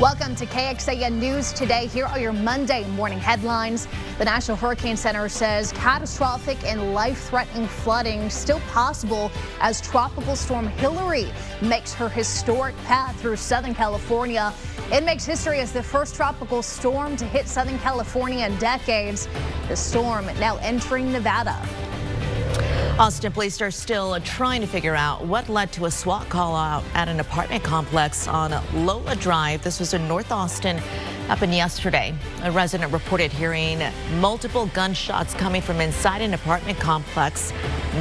Welcome to KXAN News today. Here are your Monday morning headlines. The National Hurricane Center says catastrophic and life-threatening flooding still possible as Tropical Storm Hilary makes her historic path through Southern California. It makes history as the first tropical storm to hit Southern California in decades. The storm now entering Nevada. Austin police are still trying to figure out what led to a SWAT call out at an apartment complex on Lola Drive. This was in North Austin. Happened yesterday. A resident reported hearing multiple gunshots coming from inside an apartment complex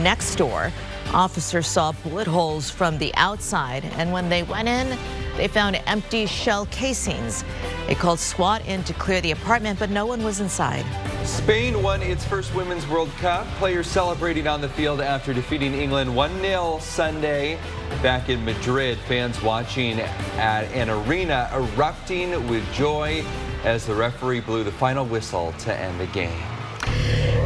next door. Officers saw bullet holes from the outside, and when they went in, they found empty shell casings. They called SWAT in to clear the apartment, but no one was inside. Spain won its first Women's World Cup. Players celebrating on the field after defeating England 1-0 Sunday. Back in Madrid, fans watching at an arena erupting with joy as the referee blew the final whistle to end the game.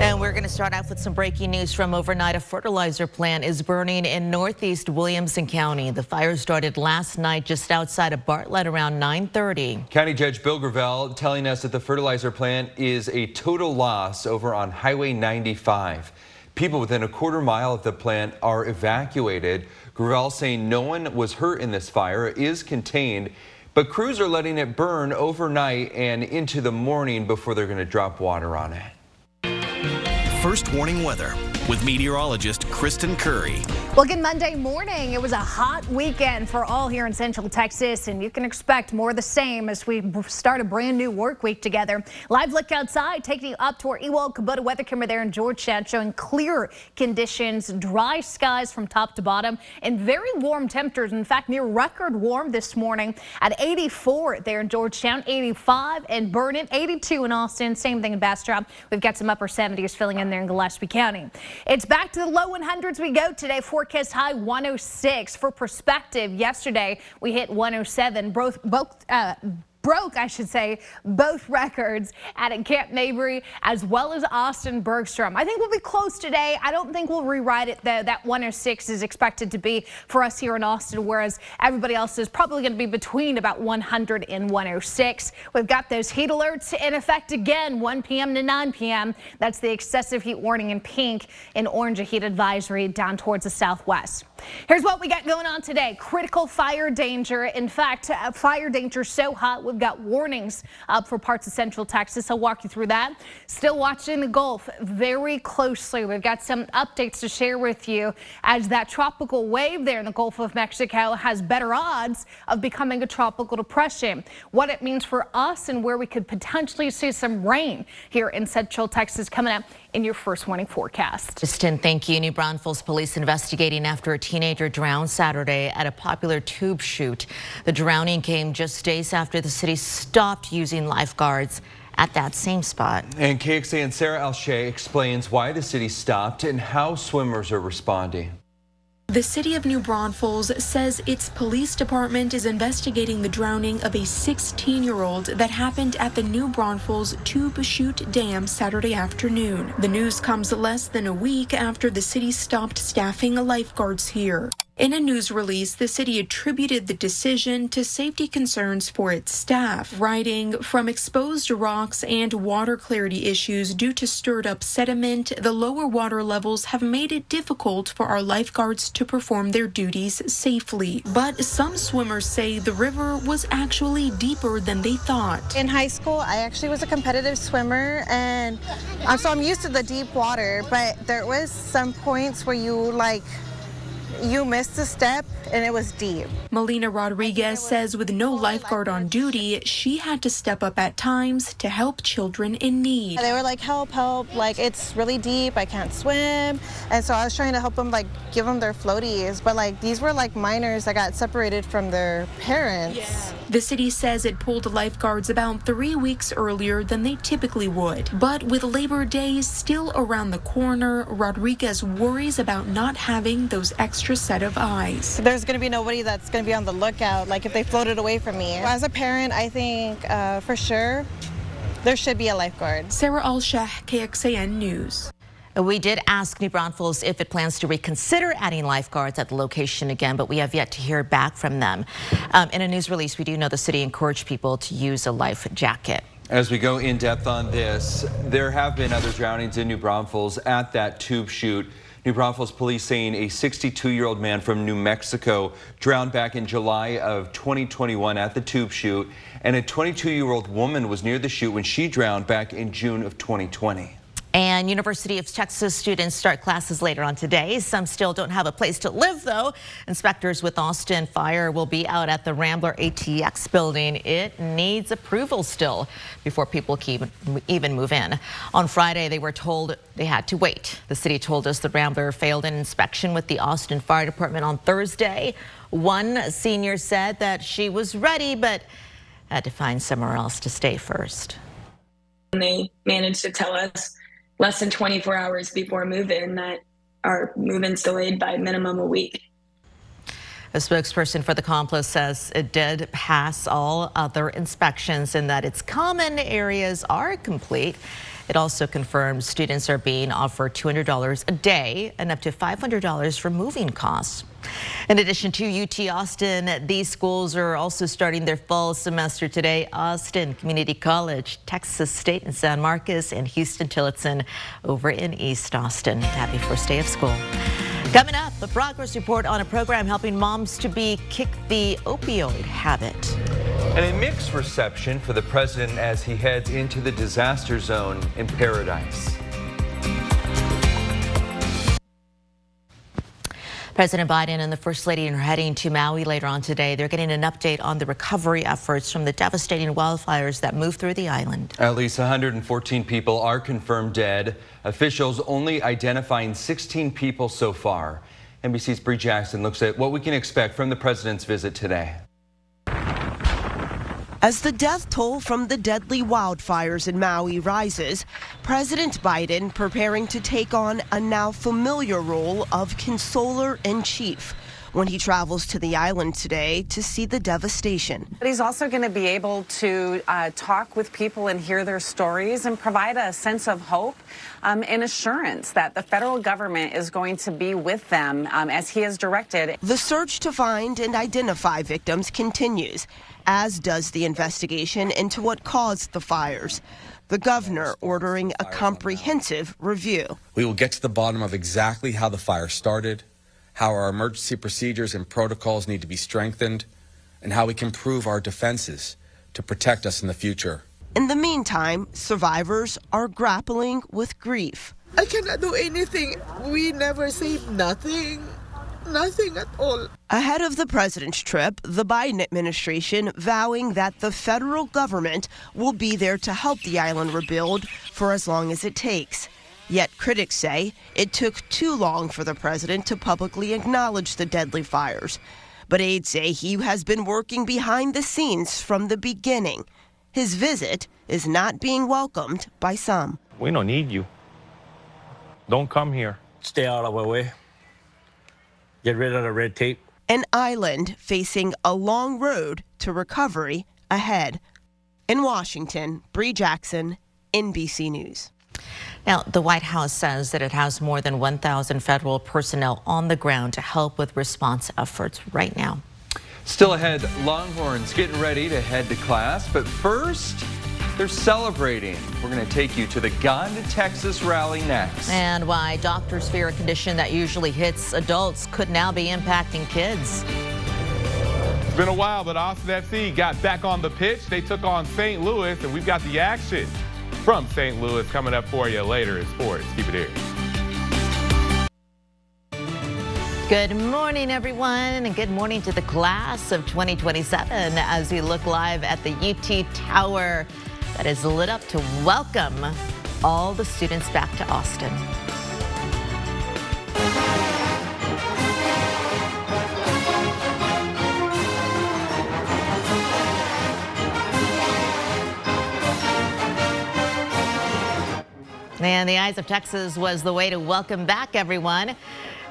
And we're going to start off with some breaking news from overnight. A fertilizer plant is burning in northeast Williamson County. The fire started last night just outside of Bartlett around 930. County Judge Bill Gravell telling us that the fertilizer plant is a total loss over on Highway 95. People within a quarter mile of the plant are evacuated. Gravell saying no one was hurt in this fire, is contained, but crews are letting it burn overnight and into the morning before they're going to drop water on it. First warning weather with meteorologist Kristen Curry. Good Monday morning. It was a hot weekend for all here in Central Texas, and you can expect more of the same as we start a brand new work week together. Live look outside, taking you up to our Ewald Kubota weather camera there in Georgetown, showing clear conditions, dry skies from top to bottom, and very warm temperatures. In fact, near record warm this morning at 84 there in Georgetown, 85 in Vernon, 82 in Austin, same thing in Bastrop. We've got some upper 70s filling in there in Gillespie County. It's back to the low 100s we go today. Forecast high 106. For perspective, yesterday we hit 107. Both, both uh, broke, I should say, both records at Camp Mabry as well as Austin Bergstrom. I think we'll be close today. I don't think we'll rewrite it though. That 106 is expected to be for us here in Austin, whereas everybody else is probably going to be between about 100 and 106. We've got those heat alerts in effect again, 1 p.m. to 9 p.m. That's the excessive heat warning in pink and orange heat advisory down towards the southwest. Here's what we got going on today. Critical fire danger. In fact, uh, fire danger so hot we've got warnings up for parts of central Texas. I'll walk you through that. Still watching the Gulf very closely. We've got some updates to share with you as that tropical wave there in the Gulf of Mexico has better odds of becoming a tropical depression. What it means for us and where we could potentially see some rain here in central Texas coming up in your first warning forecast. Kristen, thank you. New Braunfels police investigating after a teenager drowned Saturday at a popular tube chute. The drowning came just days after the city stopped using lifeguards at that same spot. And KXAN Sarah Alshay explains why the city stopped and how swimmers are responding. The city of New Braunfels says its police department is investigating the drowning of a 16 year old that happened at the New Braunfels Tube Chute Dam Saturday afternoon. The news comes less than a week after the city stopped staffing lifeguards here. In a news release, the city attributed the decision to safety concerns for its staff, writing from exposed rocks and water clarity issues due to stirred up sediment, the lower water levels have made it difficult for our lifeguards to perform their duties safely. But some swimmers say the river was actually deeper than they thought. In high school, I actually was a competitive swimmer, and um, so I'm used to the deep water, but there was some points where you like you missed a step and it was deep. Melina Rodriguez says with no lifeguard on duty, she had to step up at times to help children in need. They were like, help, help, like it's really deep, I can't swim. And so I was trying to help them like give them their floaties, but like these were like minors that got separated from their parents. Yeah. The city says it pulled lifeguards about three weeks earlier than they typically would. But with Labor Day still around the corner, Rodriguez worries about not having those extra extra set of eyes. There's going to be nobody that's going to be on the lookout, like if they floated away from me. As a parent, I think uh, for sure there should be a lifeguard. Sarah Alshah, KXAN News. We did ask New Braunfels if it plans to reconsider adding lifeguards at the location again, but we have yet to hear back from them. Um, in a news release, we do know the city encouraged people to use a life jacket. As we go in depth on this, there have been other drownings in New Braunfels at that tube chute. New Braunfels police saying a 62-year-old man from New Mexico drowned back in July of 2021 at the tube chute, and a 22-year-old woman was near the chute when she drowned back in June of 2020. And University of Texas students start classes later on today. Some still don't have a place to live, though. Inspectors with Austin Fire will be out at the Rambler ATX building. It needs approval still before people can even move in. On Friday, they were told they had to wait. The city told us the Rambler failed an inspection with the Austin Fire Department on Thursday. One senior said that she was ready, but had to find somewhere else to stay first. And They managed to tell us less than 24 hours before move-in that our move-in's delayed by minimum a week. A spokesperson for the complex says it did pass all other inspections and that its common areas are complete. It also confirms students are being offered $200 a day and up to $500 for moving costs. In addition to UT Austin, these schools are also starting their fall semester today. Austin Community College, Texas State and San Marcos, and Huston-Tillotson over in East Austin. Happy first day of school. Coming up, a progress report on a program helping moms to be kick the opioid habit. And a mixed reception for the president as he heads into the disaster zone in Paradise. President Biden and the First Lady are heading to Maui later on today. They're getting an update on the recovery efforts from the devastating wildfires that moved through the island. At least 114 people are confirmed dead. Officials only identifying 16 people so far. NBC's Brie Jackson looks at what we can expect from the president's visit today. As the death toll from the deadly wildfires in Maui rises, President Biden preparing to take on a now familiar role of consoler in chief when he travels to the island today to see the devastation. But he's also going to be able to uh, talk with people and hear their stories and provide a sense of hope um, and assurance that the federal government is going to be with them um, as he has directed. The search to find and identify victims continues as does the investigation into what caused the fires. The governor ordering a comprehensive review. We will get to the bottom of exactly how the fire started, how our emergency procedures and protocols need to be strengthened, and how we can improve our defenses to protect us in the future. In the meantime, survivors are grappling with grief. I cannot do anything. We never say nothing. Nothing at all. Ahead of the president's trip, the Biden administration vowing that the federal government will be there to help the island rebuild for as long as it takes. Yet critics say it took too long for the president to publicly acknowledge the deadly fires. But aides say he has been working behind the scenes from the beginning. His visit is not being welcomed by some. We don't need you. Don't come here. Stay out of our way. Get rid of the red tape. An island facing a long road to recovery ahead. In Washington, Brie Jackson, NBC News. Now, the White House says that it has more than 1,000 federal personnel on the ground to help with response efforts right now. Still ahead, Longhorns getting ready to head to class, but first, they're celebrating. We're going to take you to the Gone to Texas rally next. And why doctors fear a condition that usually hits adults could now be impacting kids. It's been a while, but Austin FC got back on the pitch. They took on St. Louis, and we've got the action from St. Louis coming up for you later in sports. Keep it here. Good morning, everyone, and good morning to the class of 2027 as we look live at the UT Tower that is lit up to welcome all the students back to Austin. And the Eyes of Texas was the way to welcome back everyone.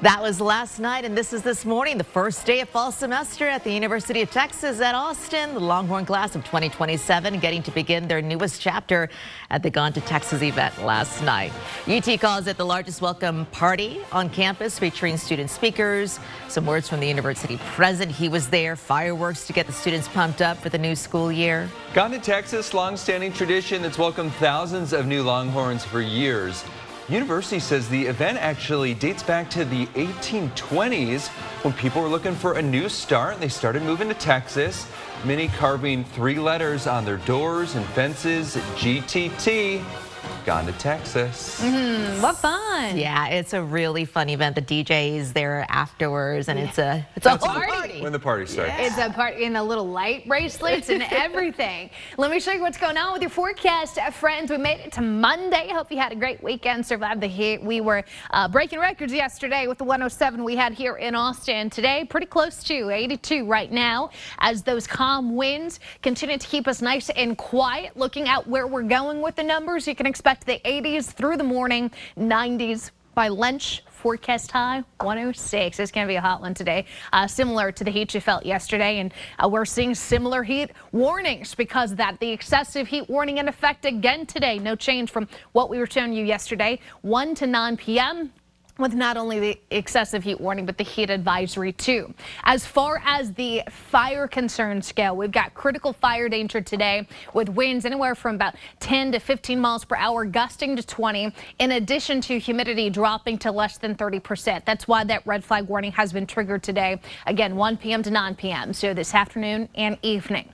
That was last night, and this is this morning, the first day of fall semester at the University of Texas at Austin. The Longhorn class of 2027 getting to begin their newest chapter at the Gone to Texas event last night. UT calls it the largest welcome party on campus featuring student speakers. Some words from the university president. He was there, fireworks to get the students pumped up for the new school year. Gone to Texas, long-standing tradition that's welcomed thousands of new Longhorns for years. University says the event actually dates back to the 1820s when people were looking for a new start. And they started moving to Texas, many carving three letters on their doors and fences, GTT gone to Texas. Mm, what fun! Yeah, it's a really fun event. The DJ is there afterwards, and yeah. it's a it's a party. party. When the party starts, yeah. it's a party in a little light bracelets and everything. Let me show you what's going on with your forecast, uh, friends. We made it to Monday. Hope you had a great weekend, survived the heat. We were uh, breaking records yesterday with the 107 we had here in Austin. Today, pretty close to 82 right now, as those calm winds continue to keep us nice and quiet. Looking at where we're going with the numbers, you can expect the 80s through the morning, 90s by lunch. Forecast high 106. It's going to be a hot one today, uh, similar to the heat you felt yesterday. And uh, we're seeing similar heat warnings because that. The excessive heat warning in effect again today. No change from what we were showing you yesterday. 1 to 9 p.m with not only the excessive heat warning, but the heat advisory too. As far as the fire concern scale, we've got critical fire danger today with winds anywhere from about 10 to 15 miles per hour, gusting to 20, in addition to humidity dropping to less than 30%. That's why that red flag warning has been triggered today. Again, 1 p.m. to 9 p.m. So this afternoon and evening.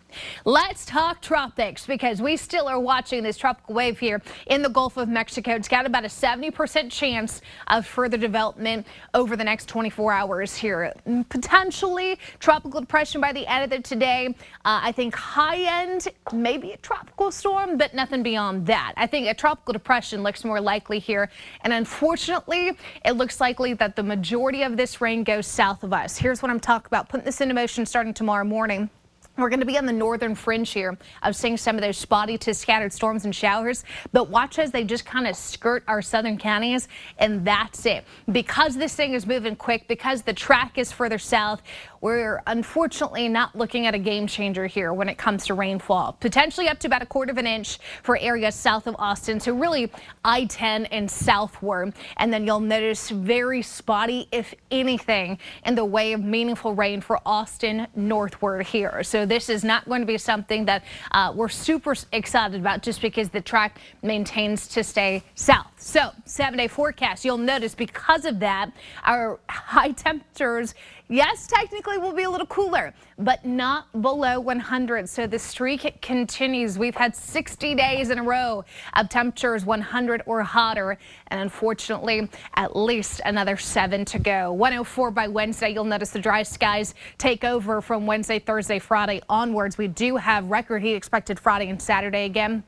Let's talk tropics because we still are watching this tropical wave here in the Gulf of Mexico. It's got about a 70% chance of further development over the next 24 hours here. Potentially tropical depression by the end of the today. Uh, I think high end, maybe a tropical storm, but nothing beyond that. I think a tropical depression looks more likely here. And unfortunately, it looks likely that the majority of this rain goes south of us. Here's what I'm talking about. Putting this into motion starting tomorrow morning. We're going to be on the northern fringe here of seeing some of those spotty to scattered storms and showers, but watch as they just kind of skirt our southern counties, and that's it. Because this thing is moving quick, because the track is further south, we're unfortunately not looking at a game changer here when it comes to rainfall. Potentially up to about a quarter of an inch for areas south of Austin, so really I-10 and southward. And then you'll notice very spotty, if anything, in the way of meaningful rain for Austin northward here. So this is not going to be something that uh, we're super excited about just because the track maintains to stay south. So seven day forecast, you'll notice because of that, our high temperatures Yes, technically we'll be a little cooler, but not below 100. So the streak continues. We've had 60 days in a row of temperatures 100 or hotter. And unfortunately, at least another seven to go. 104 by Wednesday. You'll notice the dry skies take over from Wednesday, Thursday, Friday onwards. We do have record heat expected Friday and Saturday again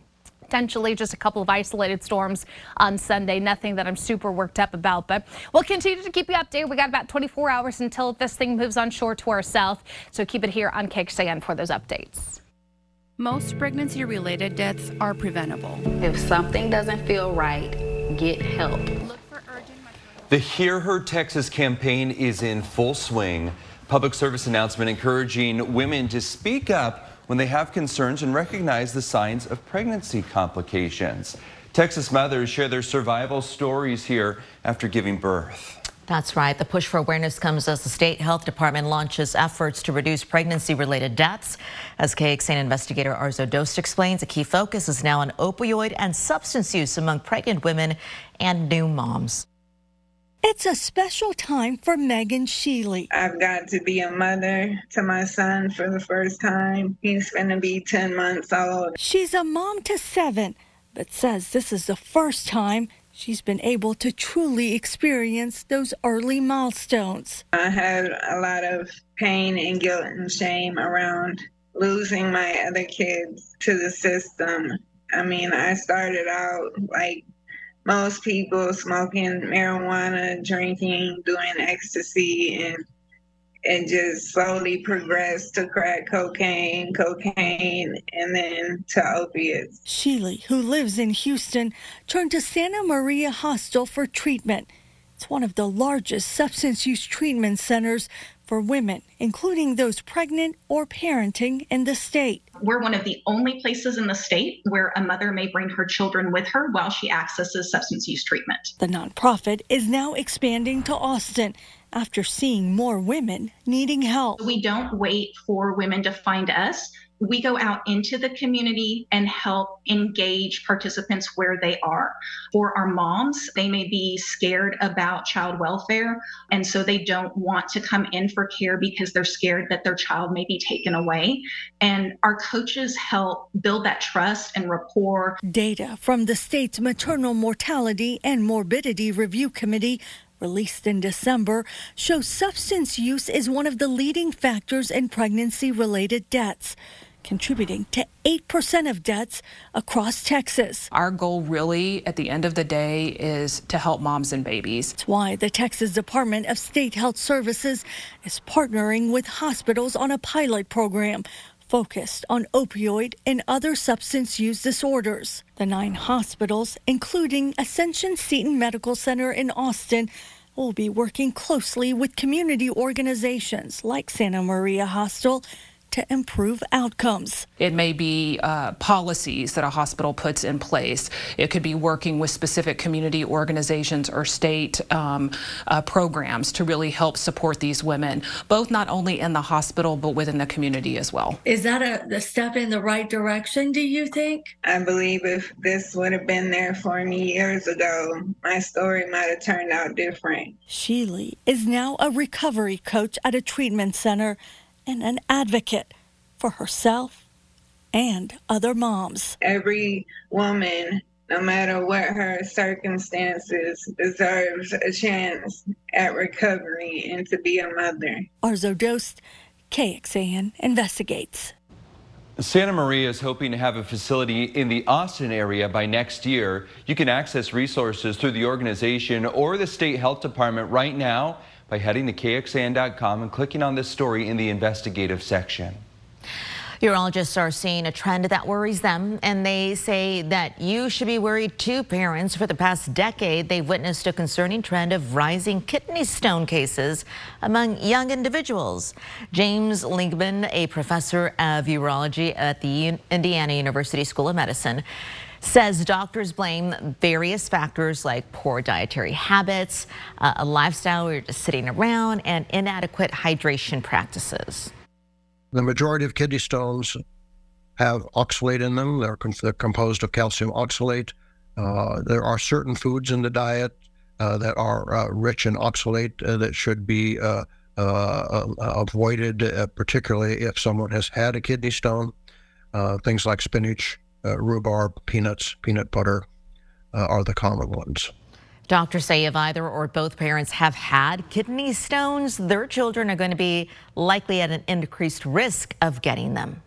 potentially just a couple of isolated storms on Sunday. Nothing that I'm super worked up about, but we'll continue to keep you updated. We got about 24 hours until this thing moves on shore to our south. So keep it here on KXAN for those updates. Most pregnancy related deaths are preventable. If something doesn't feel right, get help. The Hear Her Texas campaign is in full swing. Public service announcement encouraging women to speak up when they have concerns and recognize the signs of pregnancy complications. Texas mothers share their survival stories here after giving birth. That's right. The push for awareness comes as the state health department launches efforts to reduce pregnancy related deaths. As KXAN investigator Arezow Doost explains, a key focus is now on opioid and substance use among pregnant women and new moms. It's a special time for Megan Sheely. I've got to be a mother to my son for the first time. He's going to be 10 months old. She's a mom to seven, but says this is the first time she's been able to truly experience those early milestones. I had a lot of pain and guilt and shame around losing my other kids to the system. I mean, I started out like most people smoking marijuana, drinking, doing ecstasy, and and just slowly progressed to crack cocaine, cocaine, and then to opiates. Sheely, who lives in Houston, turned to Santa Maria Hostel for treatment. It's one of the largest substance use treatment centers for women, including those pregnant or parenting in the state. We're one of the only places in the state where a mother may bring her children with her while she accesses substance use treatment. The nonprofit is now expanding to Austin after seeing more women needing help. We don't wait for women to find us we go out into the community and help engage participants where they are. For our moms, they may be scared about child welfare, and so they don't want to come in for care because they're scared that their child may be taken away. And our coaches help build that trust and rapport. Data from the state's Maternal Mortality and Morbidity Review Committee released in December, shows substance use is one of the leading factors in pregnancy related deaths contributing to 8% of deaths across Texas. Our goal, really, at the end of the day, is to help moms and babies. That's why the Texas Department of State Health Services is partnering with hospitals on a pilot program focused on opioid and other substance use disorders. The nine hospitals, including Ascension Seton Medical Center in Austin, will be working closely with community organizations like Santa Maria Hostel to improve outcomes. It may be uh, policies that a hospital puts in place. It could be working with specific community organizations or state um, uh, programs to really help support these women, both not only in the hospital but within the community as well. Is that a, a step in the right direction, do you think? I believe if this would have been there for me years ago, my story might have turned out different. Sheely is now a recovery coach at a treatment center and an advocate for herself and other moms. Every woman, no matter what her circumstances, deserves a chance at recovery and to be a mother. Arezow Doost, KXAN investigates. Santa Maria is hoping to have a facility in the Austin area by next year. You can access resources through the organization or the state health department right now by heading to KXAN.com and clicking on this story in the investigative section. Urologists are seeing a trend that worries them, and they say that you should be worried too, parents. For the past decade, they've witnessed a concerning trend of rising kidney stone cases among young individuals. James Lingeman, a professor of urology at the Indiana University School of Medicine, says doctors blame various factors like poor dietary habits, uh, a lifestyle where you're just sitting around, and inadequate hydration practices. The majority of kidney stones have oxalate in them. They're, they're composed of calcium oxalate. Uh, there are certain foods in the diet uh, that are uh, rich in oxalate uh, that should be uh, avoided, particularly if someone has had a kidney stone. things like spinach, rhubarb, peanuts, peanut butter uh, are the common ones. Doctors say if either or both parents have had kidney stones, their children are going to be likely at an increased risk of getting them.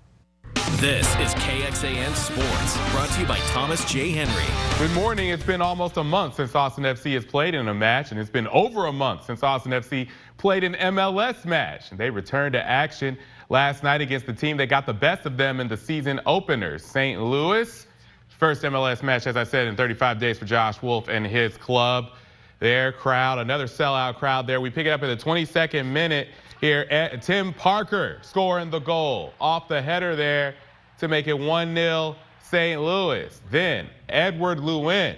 This is KXAN Sports, brought to you by Thomas J. Henry. Good morning. It's been almost a month since Austin FC has played in a match, and it's been over a month since Austin FC played an MLS match. And They returned to action last night against the team that got the best of them in the season openers, St. Louis. First MLS match, as I said, in 35 days for Josh Wolff and his club. Their crowd, another sellout crowd there. We pick it up in the 22nd minute here. At Tim Parker scoring the goal off the header there to make it 1-0 St. Louis. Then Eduard Löwen.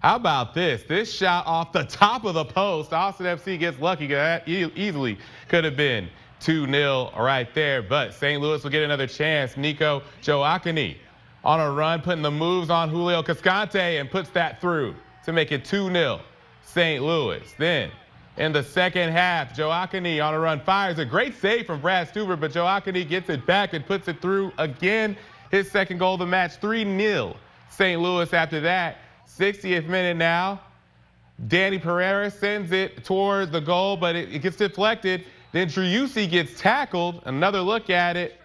How about this? This shot off the top of the post. Austin FC gets lucky. That easily could have been 2-0 right there. But St. Louis will get another chance. Nico Gioacchini on a run, putting the moves on Julio Cascante and puts that through to make it 2-0 St. Louis. Then in the second half, Gioacchini on a run fires a great save from Brad Stuver, but Gioacchini gets it back and puts it through again. His second goal of the match, 3-0 St. Louis after that. 60th minute now. Danny Pereira sends it towards the goal, but it, it gets deflected. Then Driussi gets tackled. Another look at it.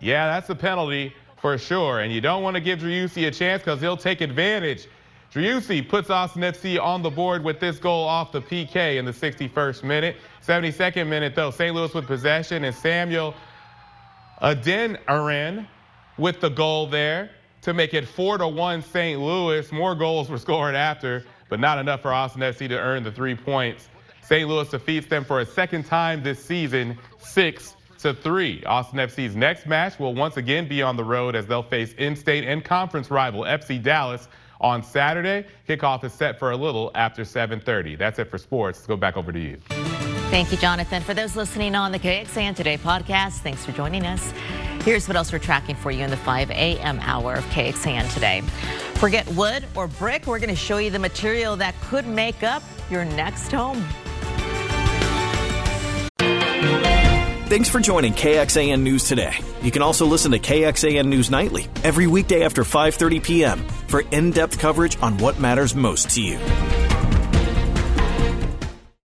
Yeah, that's a penalty for sure. And you don't want to give Driussi a chance because he'll take advantage. Driussi puts Austin FC on the board with this goal off the PK in the 61st minute. 72nd minute, though, St. Louis with possession and Samuel Adeniran with the goal there to make it 4 to 1 St. Louis. More goals were scored after, but not enough for Austin FC to earn the three points. St. Louis defeats them for a second time this season, 6 to 3. Austin FC's next match will once again be on the road as they'll face in-state and conference rival FC Dallas on Saturday. Kickoff is set for a little after 7:30. That's it for sports. Let's go back over to you. Thank you, Jonathan. For those listening on the KXAN Today podcast, thanks for joining us. Here's what else we're tracking for you in the 5 a.m. hour of KXAN today. Forget wood or brick. We're going to show you the material that could make up your next home. Thanks for joining KXAN News today. You can also listen to KXAN News Nightly every weekday after 5:30 p.m. for in-depth coverage on what matters most to you.